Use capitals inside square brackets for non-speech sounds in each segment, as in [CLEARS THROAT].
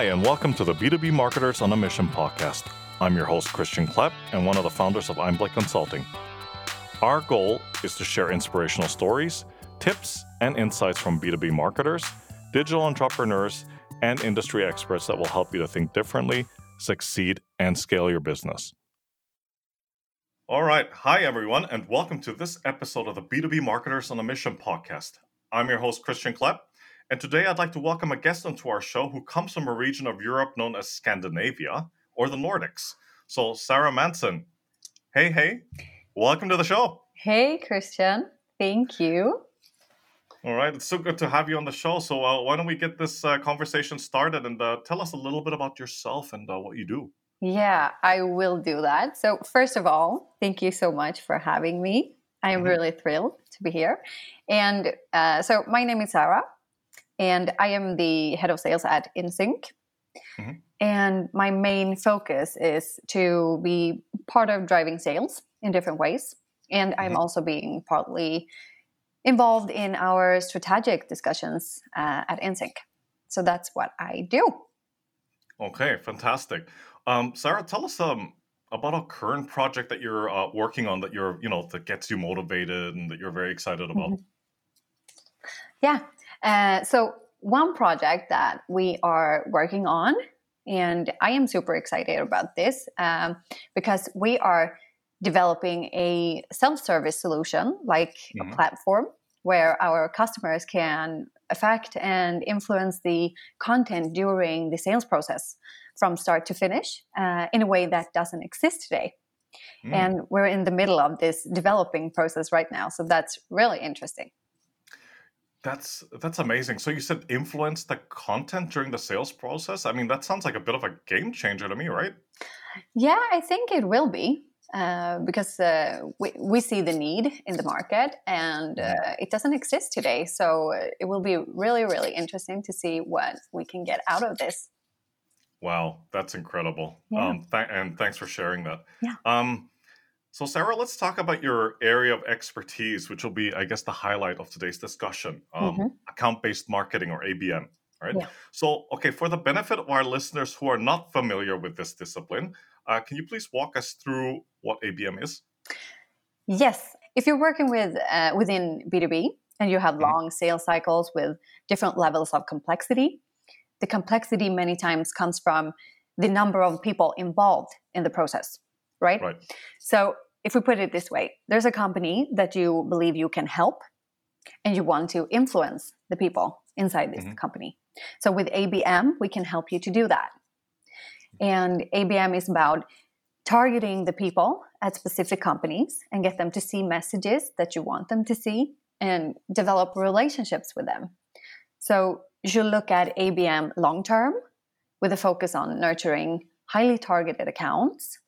Hi, and welcome to the B2B Marketers on a Mission podcast. I'm your host, Christian Klepp, and one of the founders of Einblick Consulting. Our goal is to share inspirational stories, tips, and insights from B2B marketers, digital entrepreneurs, and industry experts that will help you to think differently, succeed, and scale your business. All right. Hi, everyone, and welcome to this episode of the B2B Marketers on a Mission podcast. I'm your host, Christian Klepp, and today I'd like to welcome a guest onto our show who comes from a region of Europe known as Scandinavia or the Nordics. So, Sarah Manson. Hey, hey, welcome to the show. Hey, Christian. Thank you. All right, it's so good to have you on the show. So, uh, why don't we get this uh, conversation started and uh, tell us a little bit about yourself and uh, what you do? Yeah, I will do that. So, first of all, thank you so much for having me. I am mm-hmm. really thrilled to be here. And uh, so, my name is Sarah, and I am the head of sales at InSync. Mm-hmm. And my main focus is to be part of driving sales in different ways. And I'm mm-hmm. also being partly involved in our strategic discussions uh, at InSync. So that's what I do. Okay, fantastic. Um, Sarah, tell us um, about a current project that you're uh, working on that you're, you know, that gets you motivated and that you're very excited about. Mm-hmm. Yeah. Uh, so one project that we are working on, and I am super excited about this um, because we are developing a self-service solution like mm-hmm. a platform where our customers can affect and influence the content during the sales process from start to finish uh, in a way that doesn't exist today mm. and we're in the middle of this developing process right now so that's really interesting that's that's amazing. So you said influence the content during the sales process. I mean, that sounds like a bit of a game changer to me, right? Yeah, I think it will be uh, because uh, we we see the need in the market, and mm-hmm. uh, it doesn't exist today. So uh, it will be really really interesting to see what we can get out of this. Wow, that's incredible. Yeah. Um, th- and thanks for sharing that. Yeah. Um, so, Sarah, let's talk about your area of expertise, which will be, I guess, the highlight of today's discussion um, mm-hmm. account based marketing or ABM. Right. Yeah. So, okay, for the benefit of our listeners who are not familiar with this discipline, uh, can you please walk us through what ABM is? Yes. If you're working with uh, within B2B and you have mm-hmm. long sales cycles with different levels of complexity, the complexity many times comes from the number of people involved in the process right? Right. So if we put it this way, there's a company that you believe you can help and you want to influence the people inside this mm-hmm. company. So with ABM, we can help you to do that. And ABM is about targeting the people at specific companies and get them to see messages that you want them to see and develop relationships with them. So you should look at ABM long term with a focus on nurturing highly targeted accounts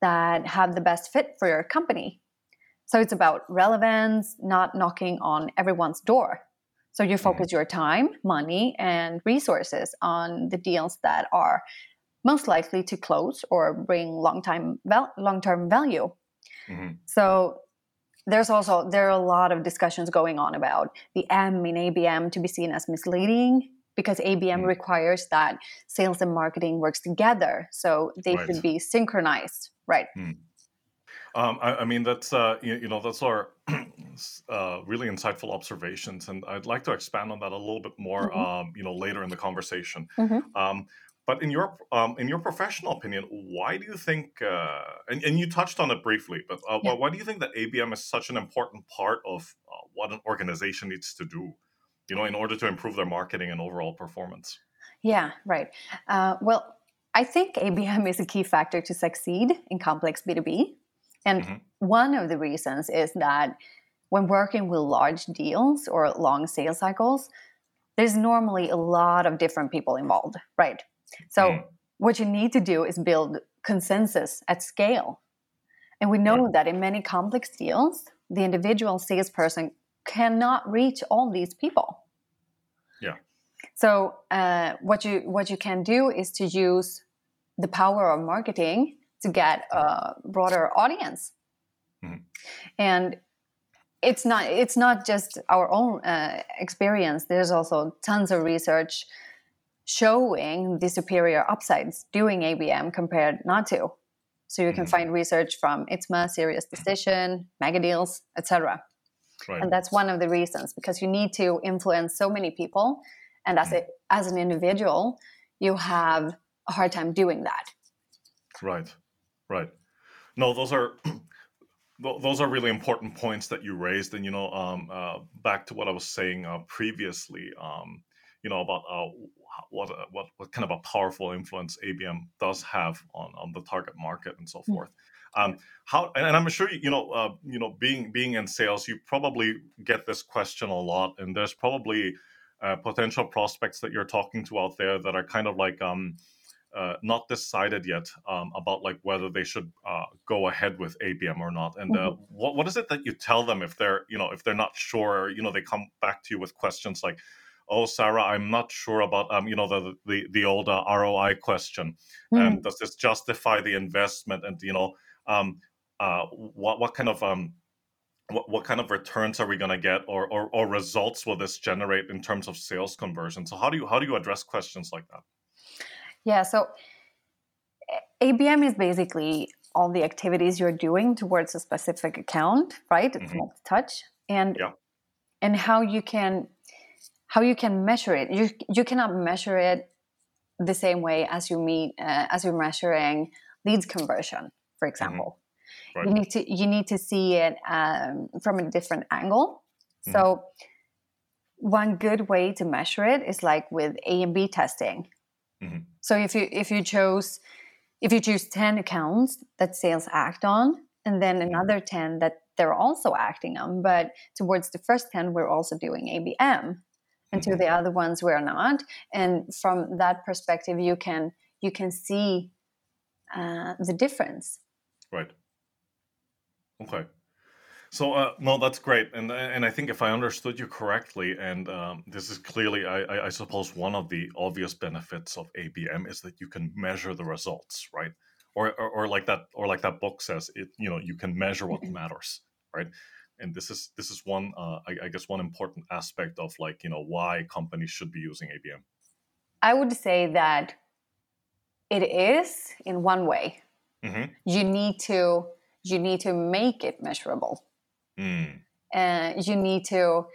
that have the best fit for your company. So it's about relevance, not knocking on everyone's door. So you mm-hmm. focus your time, money, and resources on the deals that are most likely to close or bring long time long term value. Mm-hmm. So there's also there are a lot of discussions going on about the M in ABM to be seen as misleading because ABM mm-hmm. requires that sales and marketing works together, so they right. should be synchronized. Right. Hmm. Um, I, I, mean, that's uh, you, you, know that's our [CLEARS THROAT] uh, really insightful observations, and I'd like to expand on that a little bit more, mm-hmm. um, you know, later in the conversation. Mm-hmm. Um, but in your um, in your professional opinion, why do you think? Uh, and, and, you touched on it briefly, but uh, yeah. why do you think that ABM is such an important part of uh, what an organization needs to do? You know, in order to improve their marketing and overall performance. Yeah, right. Uh, well, I think ABM is a key factor to succeed in complex B2B. And mm-hmm. one of the reasons is that when working with large deals or long sales cycles, there's normally a lot of different people involved, right? So, mm. what you need to do is build consensus at scale. And we know yeah. that in many complex deals, the individual salesperson cannot reach all these people. Yeah. So, uh, what you what you can do is to use the power of marketing to get a broader audience. Mm-hmm. And it's not it's not just our own uh, experience. There's also tons of research showing the superior upsides doing ABM compared not to. So you can mm-hmm. find research from ITSMA, Sirius Decision, Mega Deals, etc. Right. And that's one of the reasons because you need to influence so many people, and as mm. a, as an individual, you have a hard time doing that. Right, right. No, those are [CLEARS THROAT] those are really important points that you raised, and you know, um, uh, back to what I was saying uh, previously, um, you know, about uh, what uh, what what kind of a powerful influence ABM does have on on the target market and so mm. forth. Um, how and I'm sure you know uh, you know being being in sales, you probably get this question a lot, and there's probably uh, potential prospects that you're talking to out there that are kind of like um, uh, not decided yet um, about like whether they should uh, go ahead with ABM or not. And uh, mm-hmm. what what is it that you tell them if they're you know if they're not sure? Or, you know they come back to you with questions like, "Oh, Sarah, I'm not sure about um, you know the the the old uh, ROI question. Mm-hmm. And does this justify the investment? And you know." um, uh, what what kind of um, what, what kind of returns are we going to get or, or, or results will this generate in terms of sales conversion so how do you how do you address questions like that yeah so abm is basically all the activities you're doing towards a specific account right it's mm-hmm. multi-touch and yeah. and how you can how you can measure it you you cannot measure it the same way as you meet uh, as you're measuring leads conversion for mm-hmm. example. Mm-hmm. Right. You need to you need to see it um, from a different angle. Mm-hmm. So one good way to measure it is like with A and B testing. Mm-hmm. So if you if you chose if you choose 10 accounts that sales act on and then mm-hmm. another 10 that they're also acting on but towards the first 10 we're also doing abm and to mm-hmm. the other ones we're not and from that perspective you can you can see uh, the difference Right. Okay. So uh, no, that's great, and and I think if I understood you correctly, and um, this is clearly, I, I suppose, one of the obvious benefits of ABM is that you can measure the results, right? Or, or, or like that, or like that book says, it you know you can measure what mm-hmm. matters, right? And this is this is one, uh, I, I guess, one important aspect of like you know why companies should be using ABM. I would say that it is in one way mm-hmm. you need to you need to make it measurable mm. and you need to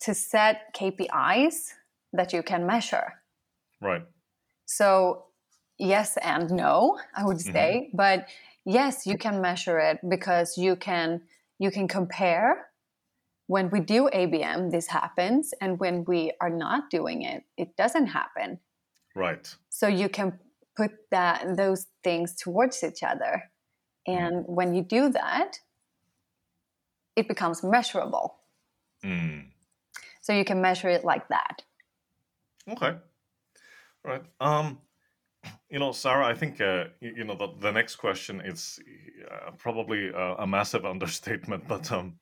to set kpis that you can measure right so yes and no i would mm-hmm. say mm-hmm. but yes you can measure it because you can you can compare when we do abm this happens and when we are not doing it it doesn't happen right so you can put that those things towards each other mm. and mm. when you do that it becomes measurable mm. so you can measure it like that okay All right um you know sarah i think uh, you, know the, the next question is uh, probably a, a, massive [LAUGHS] understatement but um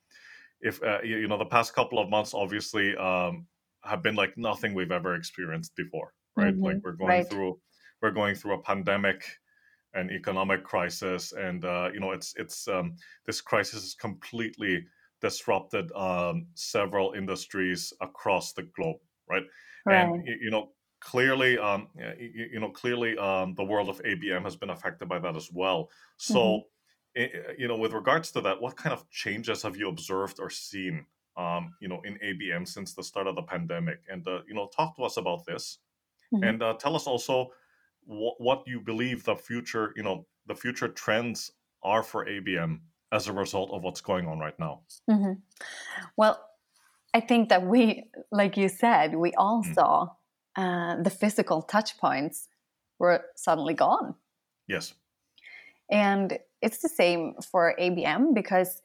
if uh, you, you, know the past couple of months obviously um have been like nothing we've ever experienced before right mm-hmm. like we're going right. through we're going through a pandemic and economic crisis, and uh, you know, it's it's um, this crisis has completely disrupted um, several industries across the globe, right? right. And you know, clearly, um, you, you, know, clearly, um, the world of ABM has been affected by that as well. So, mm-hmm. you know, with regards to that, what kind of changes have you observed or seen? Um, you know, in ABM since the start of the pandemic, and uh, you know, talk to us about this, mm-hmm. and uh, tell us also what, what you believe the future, you know, the future trends are for ABM as a result of what's going on right now. Mm-hmm. Well, I think that we, like you said, we all mm. saw uh, the physical touch points were suddenly gone. Yes. And it's the same for ABM because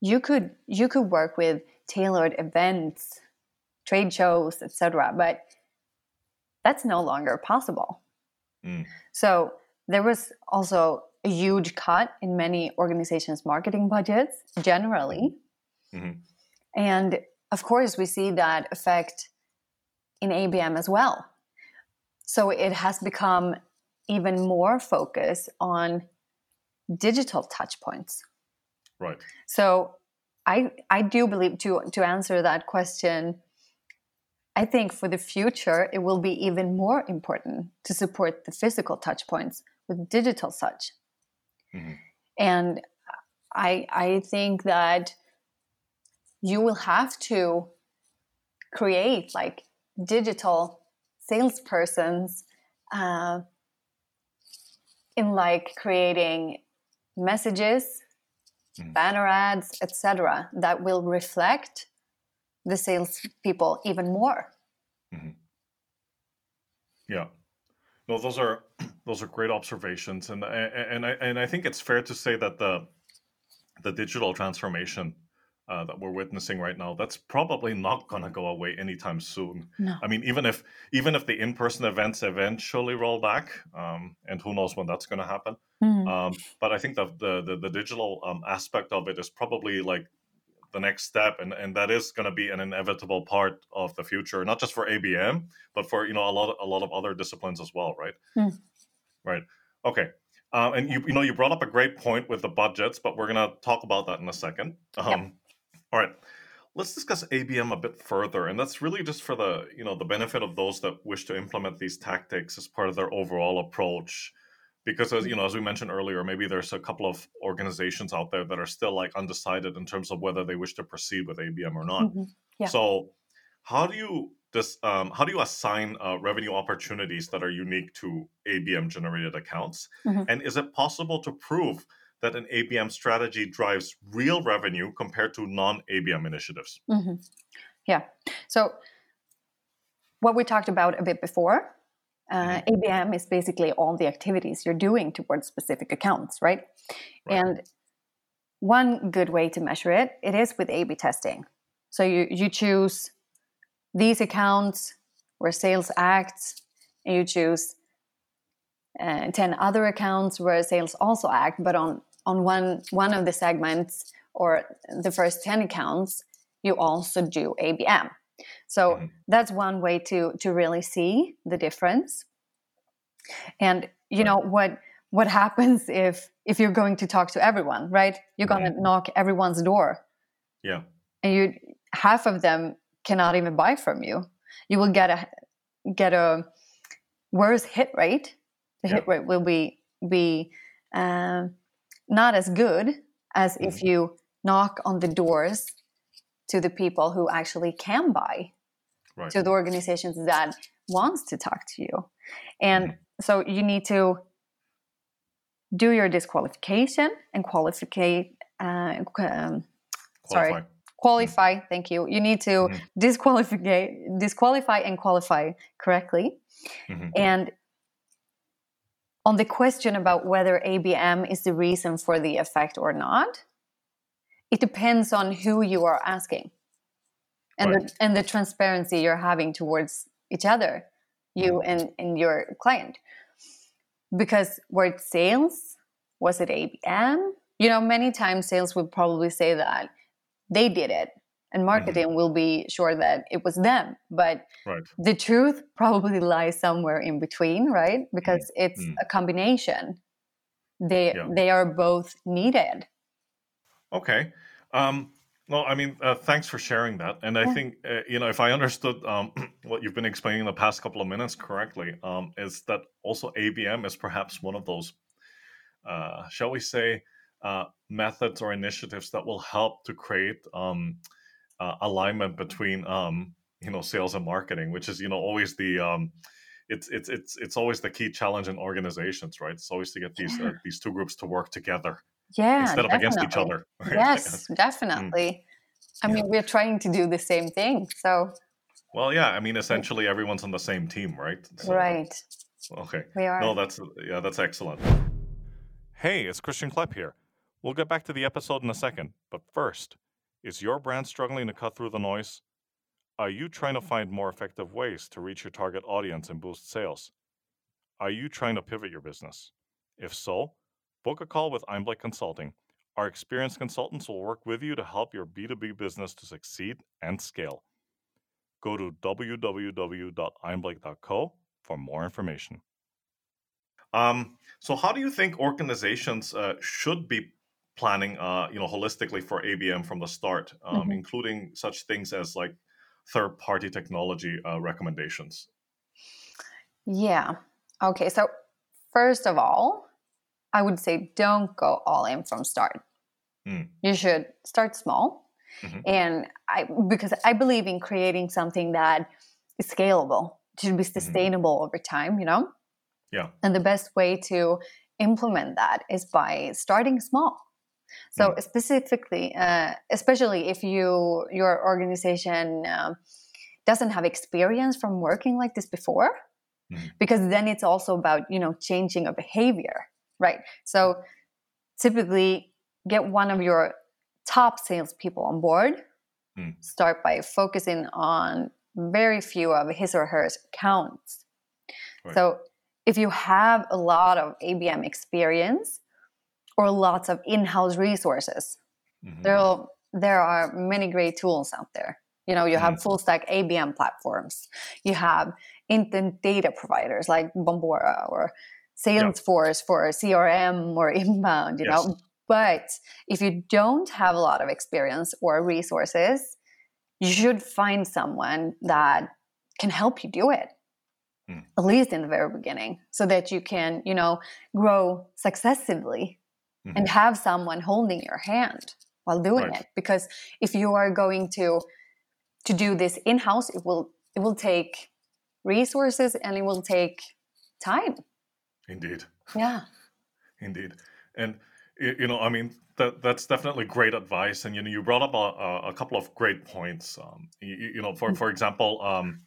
you could you could work with tailored events, trade shows, etc. But that's no longer possible. Mm. So there was also a huge cut in many organizations' marketing budgets generally. Mm-hmm. And of course, we see that effect in ABM as well. So it has become even more focus on digital touch points. Right. So I I do believe to to answer that question I think for the future, it will be even more important to support the physical touch points with digital touch. Mm-hmm. And I, I think that you will have to create like digital salespersons uh, in like creating messages, mm. banner ads, etc., that will reflect the salespeople even more. Mm-hmm. Yeah, no, those are [CLEARS THROAT] those are great observations, and and I and I think it's fair to say that the the digital transformation uh, that we're witnessing right now that's probably not going to go away anytime soon no. i mean even if even if the in-person events eventually roll back um, and who knows when that's going to happen mm-hmm. um, but i think the the, the, the digital um, aspect of it is probably like the next step and, and that is going to be an inevitable part of the future not just for abm but for you know a lot of, a lot of other disciplines as well right mm. right okay uh, and you you know you brought up a great point with the budgets but we're going to talk about that in a second um, yep all right. Let's discuss ABM a bit further, and that's really just for the you know the benefit of those that wish to implement these tactics as part of their overall approach. Because as you know, as we mentioned earlier, maybe there's a couple of organizations out there that are still like undecided in terms of whether they wish to proceed with ABM or not. Mm-hmm. Yeah. So, how do you this um, how do you assign uh, revenue opportunities that are unique to ABM generated accounts? Mm-hmm. And is it possible to prove that an ABM strategy drives real revenue compared to non ABM initiatives. Mm-hmm. Yeah. So, what we talked about a bit before, uh, mm-hmm. ABM is basically all the activities you're doing towards specific accounts, right? right? And one good way to measure it, it is with A/B testing. So you you choose these accounts where sales acts, and you choose uh, 10 other accounts where sales also act, but on on one one of the segments or the first 10 accounts you also do abm so mm-hmm. that's one way to to really see the difference and you right. know what what happens if if you're going to talk to everyone right you're going to mm-hmm. knock everyone's door yeah and you half of them cannot even buy from you you will get a get a worse hit rate the hit rate will be be um, not as good as if mm-hmm. you knock on the doors to the people who actually can buy right. to the organizations that wants to talk to you and mm-hmm. so you need to do your disqualification and qualify uh, um, sorry qualify mm-hmm. thank you you need to mm-hmm. disqualify disqualify and qualify correctly mm-hmm. and on the question about whether ABM is the reason for the effect or not, it depends on who you are asking and, right. the, and the transparency you're having towards each other, you mm-hmm. and, and your client. Because were it sales? Was it ABM? You know, many times sales would probably say that they did it and mm-hmm. marketing mm-hmm. will be sure that it was them but right. the truth probably lies somewhere in between right because mm-hmm. it's mm-hmm. a combination they yeah. they are both needed okay um well i mean uh, thanks for sharing that and i yeah. think uh, you know if i understood um, [CLEARS THROAT] what you've been explaining in the past couple of minutes correctly um, is that also abm is perhaps one of those uh, shall we say uh, methods or initiatives that will help to create um, uh, alignment between um, you know sales and marketing, which is you know always the um, it's it's it's it's always the key challenge in organizations, right? It's always to get these uh, these two groups to work together, yeah, instead definitely. of against each other. [LAUGHS] Yes, mm. definitely. I mean, yeah. we're trying to do the same thing, so. Well, yeah. I mean, essentially, everyone's on the same team, right? So, right. Okay. We are. No, that's yeah, that's excellent. Hey, it's Christian Klepp here. We'll get back to the episode in a second, but first, is your brand struggling to cut through the noise? Are you trying to find more effective ways to reach your target audience and boost sales? Are you trying to pivot your business? If so, book a call with Einblick Consulting. Our experienced consultants will work with you to help your B2B business to succeed and scale. Go to www.einblick.co for more information. Um, so, how do you think organizations uh, should be planning, uh, you know, holistically for ABM from the start, um, mm-hmm. including such things as like third party technology uh, recommendations? Yeah. Okay. So, first of all, I would say don't go all in from start. Mm. You should start small. Mm-hmm. And I, because I believe in creating something that is scalable, should be mm-hmm. sustainable mm-hmm. over time, you know? Yeah. And the best way to implement that is by starting small. So mm. specifically, uh, especially if you your organization um, doesn't have experience from working like this before, mm. because then it's also about you know changing a behavior, right? So typically, get one of your top salespeople on board. Mm. Start by focusing on very few of his or her accounts. Right. So if you have a lot of ABM experience, or lots of in-house resources. Mm-hmm. There, are, there are many great tools out there. You know, you have mm-hmm. full stack ABM platforms. You have instant data providers like Bombora or Salesforce yep. for CRM or [LAUGHS] inbound, you yes. know. But if you don't have a lot of experience or resources, you should find someone that can help you do it. Mm. At least in the very beginning, so that you can, you know, grow successively mm-hmm. and have someone holding your hand while doing right. it because if you are going to to do this in house it will it will take resources and it will take time indeed yeah indeed and you know i mean that that's definitely great advice and you know you brought up a, a couple of great points um, you, you know for mm-hmm. for example um,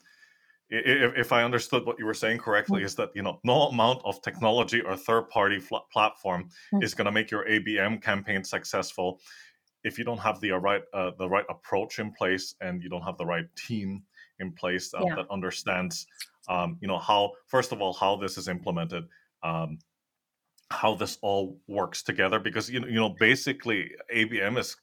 if, if I understood what you were saying correctly, mm. is that you know no amount of technology or third-party fl- platform mm. is going to make your ABM campaign successful if you don't have the uh, right uh, the right approach in place and you don't have the right team in place uh, yeah. that understands um, you know how first of all how this is implemented. Um, how this all works together because you know, you know basically ABM is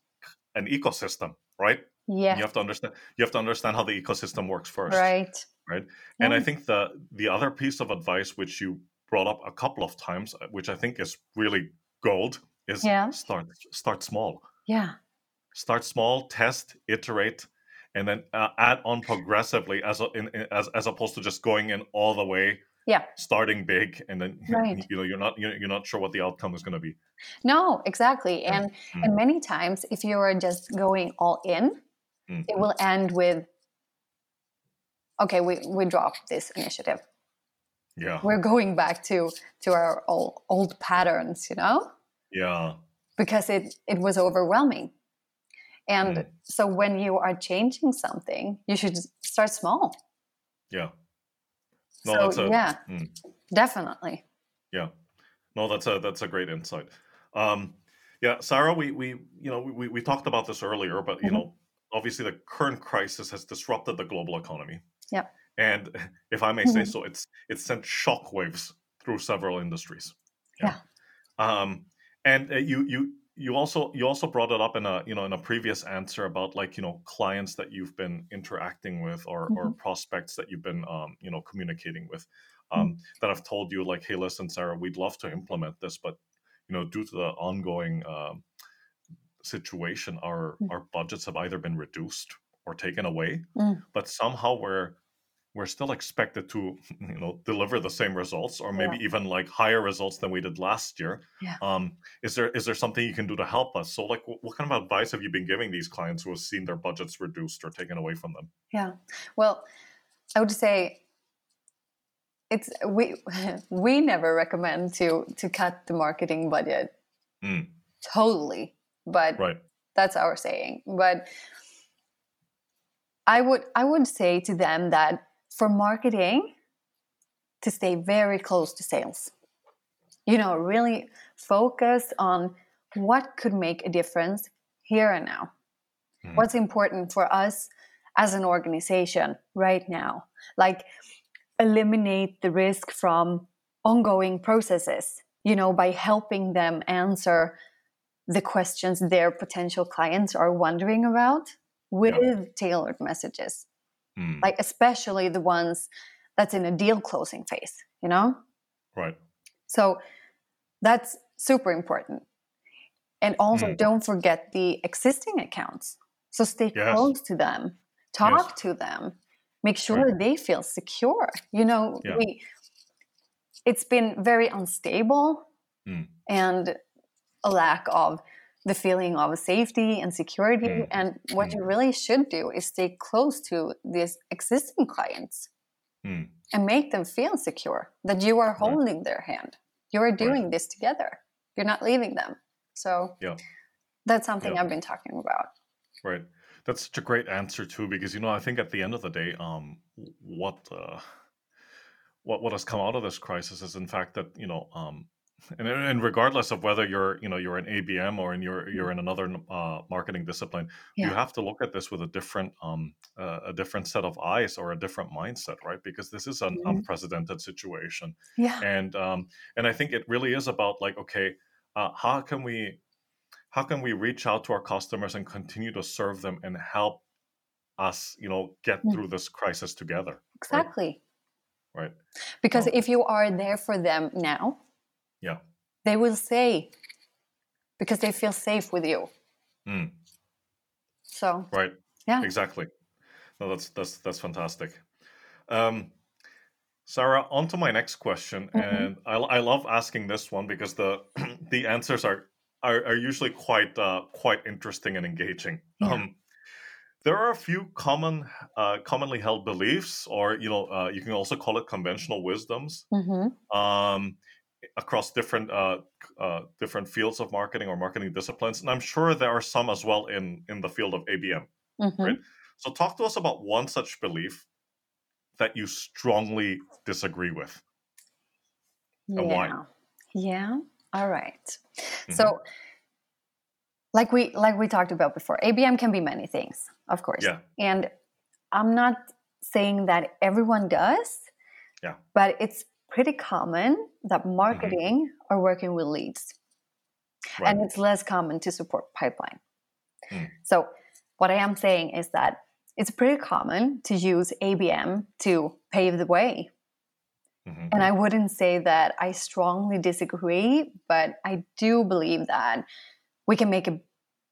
an ecosystem, right? Yeah. You have to understand you have to understand how the ecosystem works first. Right right and i think the the other piece of advice which you brought up a couple of times uh, which i think is really gold is yeah. start start small yeah start small test iterate and then uh, add on progressively as, a, in, in, as as opposed to just going in all the way yeah starting big and then [LAUGHS] right. you know you're not you're not sure what the outcome is going to be no exactly and mm-hmm. and many times if you are just going all in mm-hmm. it will end with okay, we, we drop this initiative. Yeah. We're going back to to our old, old patterns, you know? Yeah. Because it it was overwhelming. And mm. so when you are changing something, you should start small. Yeah. No, so, a, yeah. Mm. Definitely. Yeah. No, that's a that's a great insight. Um yeah, Sarah, we we you know we, we talked about this earlier, but you mm-hmm. know, obviously the current crisis has disrupted the global economy. Yeah. And [LAUGHS] if I may say mm-hmm. so, it's it's sent shockwaves through several industries. Yeah. yeah. Um, and uh, you you you also you also brought it up in a you know in a previous answer about like you know clients that you've been interacting with or mm-hmm. or prospects that you've been um, you know communicating with um, mm-hmm. that have told you like hey listen Sarah we'd love to implement this but you know due to the ongoing uh, situation our mm-hmm. our budgets have either been reduced or taken away, mm. but somehow we're we're still expected to [LAUGHS] you know deliver the same results or maybe yeah. even like higher results than we did last year yeah. um, is there is there something you can do to help us so like what, what kind of advice have you been giving these clients who have seen their budgets reduced or taken away from them yeah well i would say it's we [LAUGHS] we never recommend to to cut the marketing budget mm. totally but right. that's our saying but I would I would say to them that for marketing to stay very close to sales. You know, really focus on what could make a difference here and now. Mm. What's important for us as an organization right now? Like eliminate the risk from ongoing processes, you know, by helping them answer the questions their potential clients are wondering about with tailored messages mm. like especially the ones that's in a deal closing phase you know right so that's super important and also mm. don't forget the existing accounts so stay yes. close to them talk Yes. to them make sure they feel secure you know Yeah. we it's been very unstable Mm. and a lack of the feeling of safety and security Mm. and what Mm. you really should do is stay close to these existing clients Mm. and make them feel secure that you are holding their hand you are doing this together you're not leaving them so Yeah. that's something Yeah. i've been talking about Right. That's such a great answer too, because you know I think at the end of the day, um, what uh, what what has come out of this crisis is in fact that you know, um, and, and regardless of whether you're you know you're an ABM or in you're you're in another uh, marketing discipline, you have to look at this with a different um, uh, a different set of eyes or a different mindset, right? Because this is an Mhm. unprecedented situation yeah and um, and I think it really is about like okay, uh, how can we how can we reach out to our customers and continue to serve them and help us, you know, get Mm. through this crisis together, exactly right? because Oh. if you are there for them now Yeah. they will say because they feel safe with you Mm, so right. Yeah. Exactly. No, that's that's that's fantastic. Um, Sarah, on to my next question, Mhm. and I, I love asking this one because the [CLEARS THROAT] the answers are are, are usually quite uh, quite interesting and engaging. Yeah. Um, there are a few common uh, commonly held beliefs, or you know, uh, you can also call it conventional wisdoms, mhm, um, across different uh, uh, different fields of marketing or marketing disciplines, and I'm sure there are some as well in in the field of ABM. mhm. Right. So, talk to us about one such belief that you strongly disagree with. And why? yeah yeah all right. Mm-hmm. so like we like we talked about before abm can be many things of course Yeah. and i'm not saying that everyone does Yeah. but it's pretty common that marketing are working with leads Right. and it's less common to support pipeline. Mm. So, what I am saying is that it's pretty common to use ABM to pave the way. Mhm. And I wouldn't say that I strongly disagree, but I do believe that we can make a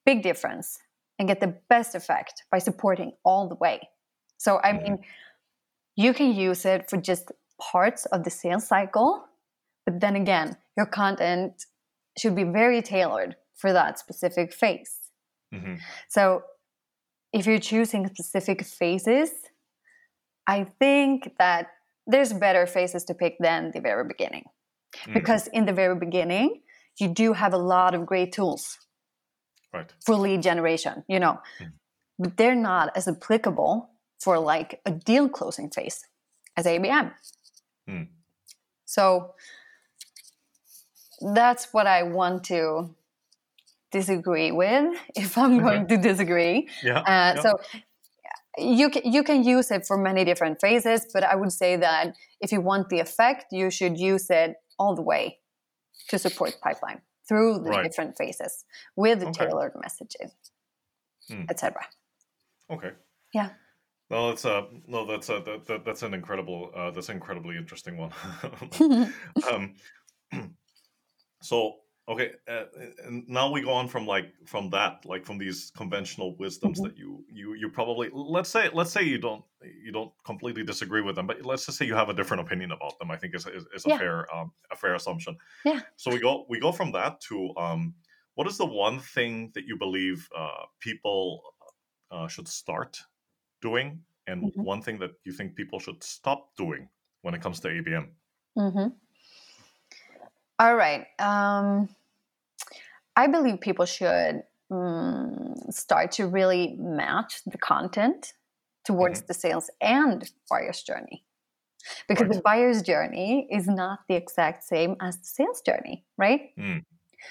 big difference and get the best effect by supporting all the way. So, I Mhm. mean, you can use it for just parts of the sales cycle, but then again, your content should be very tailored for that specific phase. Mhm. So, if you're choosing specific phases, I think that there's better phases to pick than the very beginning. Mm. Because in the very beginning, you do have a lot of great tools Right. for lead generation, you know, Mm. but they're not as applicable for like a deal closing phase as ABM. Mm. So that's what I want to disagree with [LAUGHS] if I'm Okay. going to disagree. Yeah. Uh, yeah. So you can, you can use it for many different phases, but I would say that if you want the effect, you should use it all the way to support pipeline through the Right. different phases with Okay. tailored messaging, Hmm. etc. Okay. Yeah. No, that's a no. That's a that, that, that's an incredible. Uh, that's an incredibly interesting one. [LAUGHS] [LAUGHS] um, [CLEARS THROAT] so okay, uh, now we go on from like from that, like from these conventional wisdoms Mhm. that you you you probably let's say let's say you don't you don't completely disagree with them, but let's just say you have a different opinion about them. I think is is, is a Yeah. fair um, a fair assumption. Yeah. So we go we go from that to um, what is the one thing that you believe uh, people uh, should start doing, and Mhm. one thing that you think people should stop doing when it comes to ABM? hmm All right. Um, I believe people should mm, start to really match the content towards the sales and buyer's journey. Because Right. the buyer's journey is not the exact same as the sales journey, right?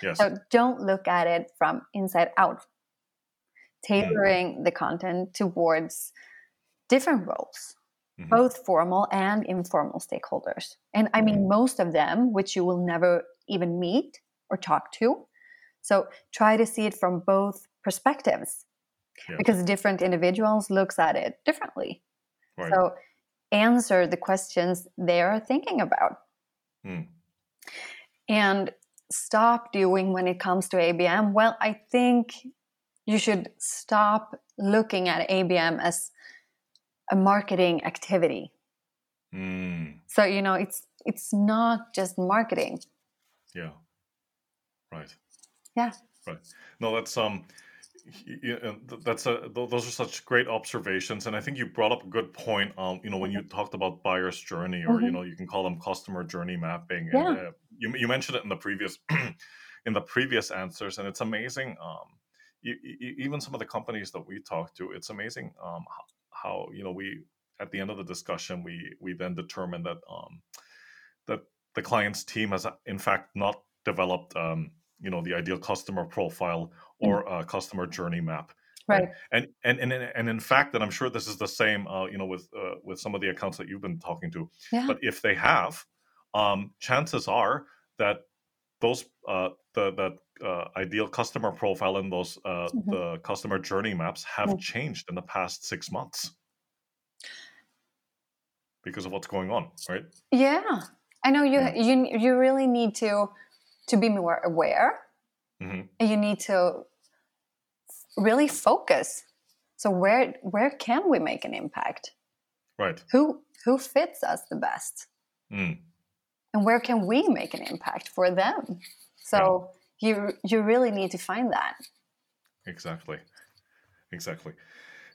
Yes. So don't look at it from inside out. Tailoring the content towards different roles, Mhm. both formal and informal stakeholders. And I mean, most of them, which you will never even meet or talk to. So try to see it from both perspectives Yes. because different individuals looks at it differently. Right. So answer the questions they are thinking about Mm. and stop doing when it comes to ABM? Well, I think you should stop looking at ABM as a marketing activity. Mm, So you know, it's it's not just marketing. yeah. Right. Yeah. Right. No, that's um, y- y- uh, that's a those are such great observations, and I think you brought up a good point. Um, you know, when you talked about buyer's journey, or you Mhm. know, you can call them customer journey mapping. Yeah. And, uh, you you mentioned it in the previous [CLEARS THROAT] in the previous answers, and it's amazing. Um, you, even some of the companies that we talk to, it's amazing. Um, how, how you know we at the end of the discussion we we then determine that um that the client's team has in fact not developed um you know the ideal customer profile or a customer journey map Right. and and and and in fact and i'm sure this is the same uh, you know with uh, with some of the accounts that you've been talking to Yeah. but if they have um chances are that those uh the the uh, ideal customer profile and those uh Mhm. the customer journey maps have Mm. changed in the past six months because of what's going on right Yeah. I know you Yeah. you you really need to to be more aware hmm you need to really focus. So where where can we make an impact? right Who who fits us the best? mm. And where can we make an impact for them? So you you really need to find that. Exactly. Exactly.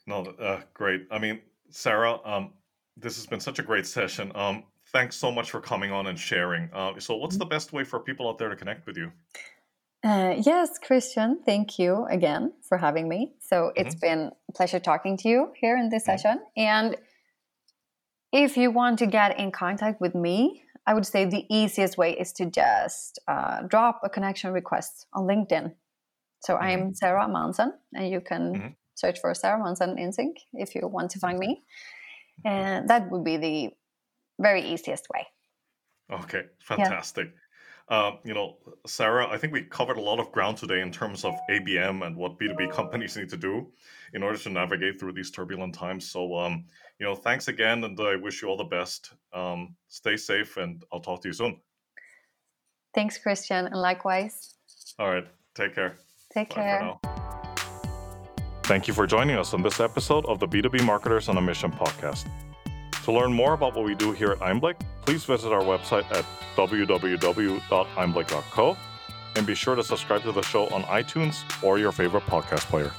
No, uh, great. I mean, Sarah, um, this has been such a great session. Um, thanks so much for coming on and sharing. Uh, so, what's the best way for people out there to connect with you? Uh, yes, Christian, thank you again for having me. So it's been a pleasure talking to you here in this Mhm. session. And if you want to get in contact with me, I would say the easiest way is to just uh, drop a connection request on LinkedIn. So I'm Sarah Manson, and you can Mhm. search for Sarah Manson InSync if you want to find me. And that would be the very easiest way. Okay, fantastic. Um, you know, Sarah, I think we covered a lot of ground today in terms of ABM and what B2B [LAUGHS] companies need to do in order to navigate through these turbulent times. So, um, you know, thanks again, and I wish you all the best. Um, stay safe, and I'll talk to you soon. Thanks, Christian, and likewise. All right, take care. Take Bye care. Thank you for joining us on this episode of the B2B Marketers on a Mission podcast. To learn more about what we do here at Einblick, please visit our website at www.einblick.co and be sure to subscribe to the show on iTunes or your favorite podcast player.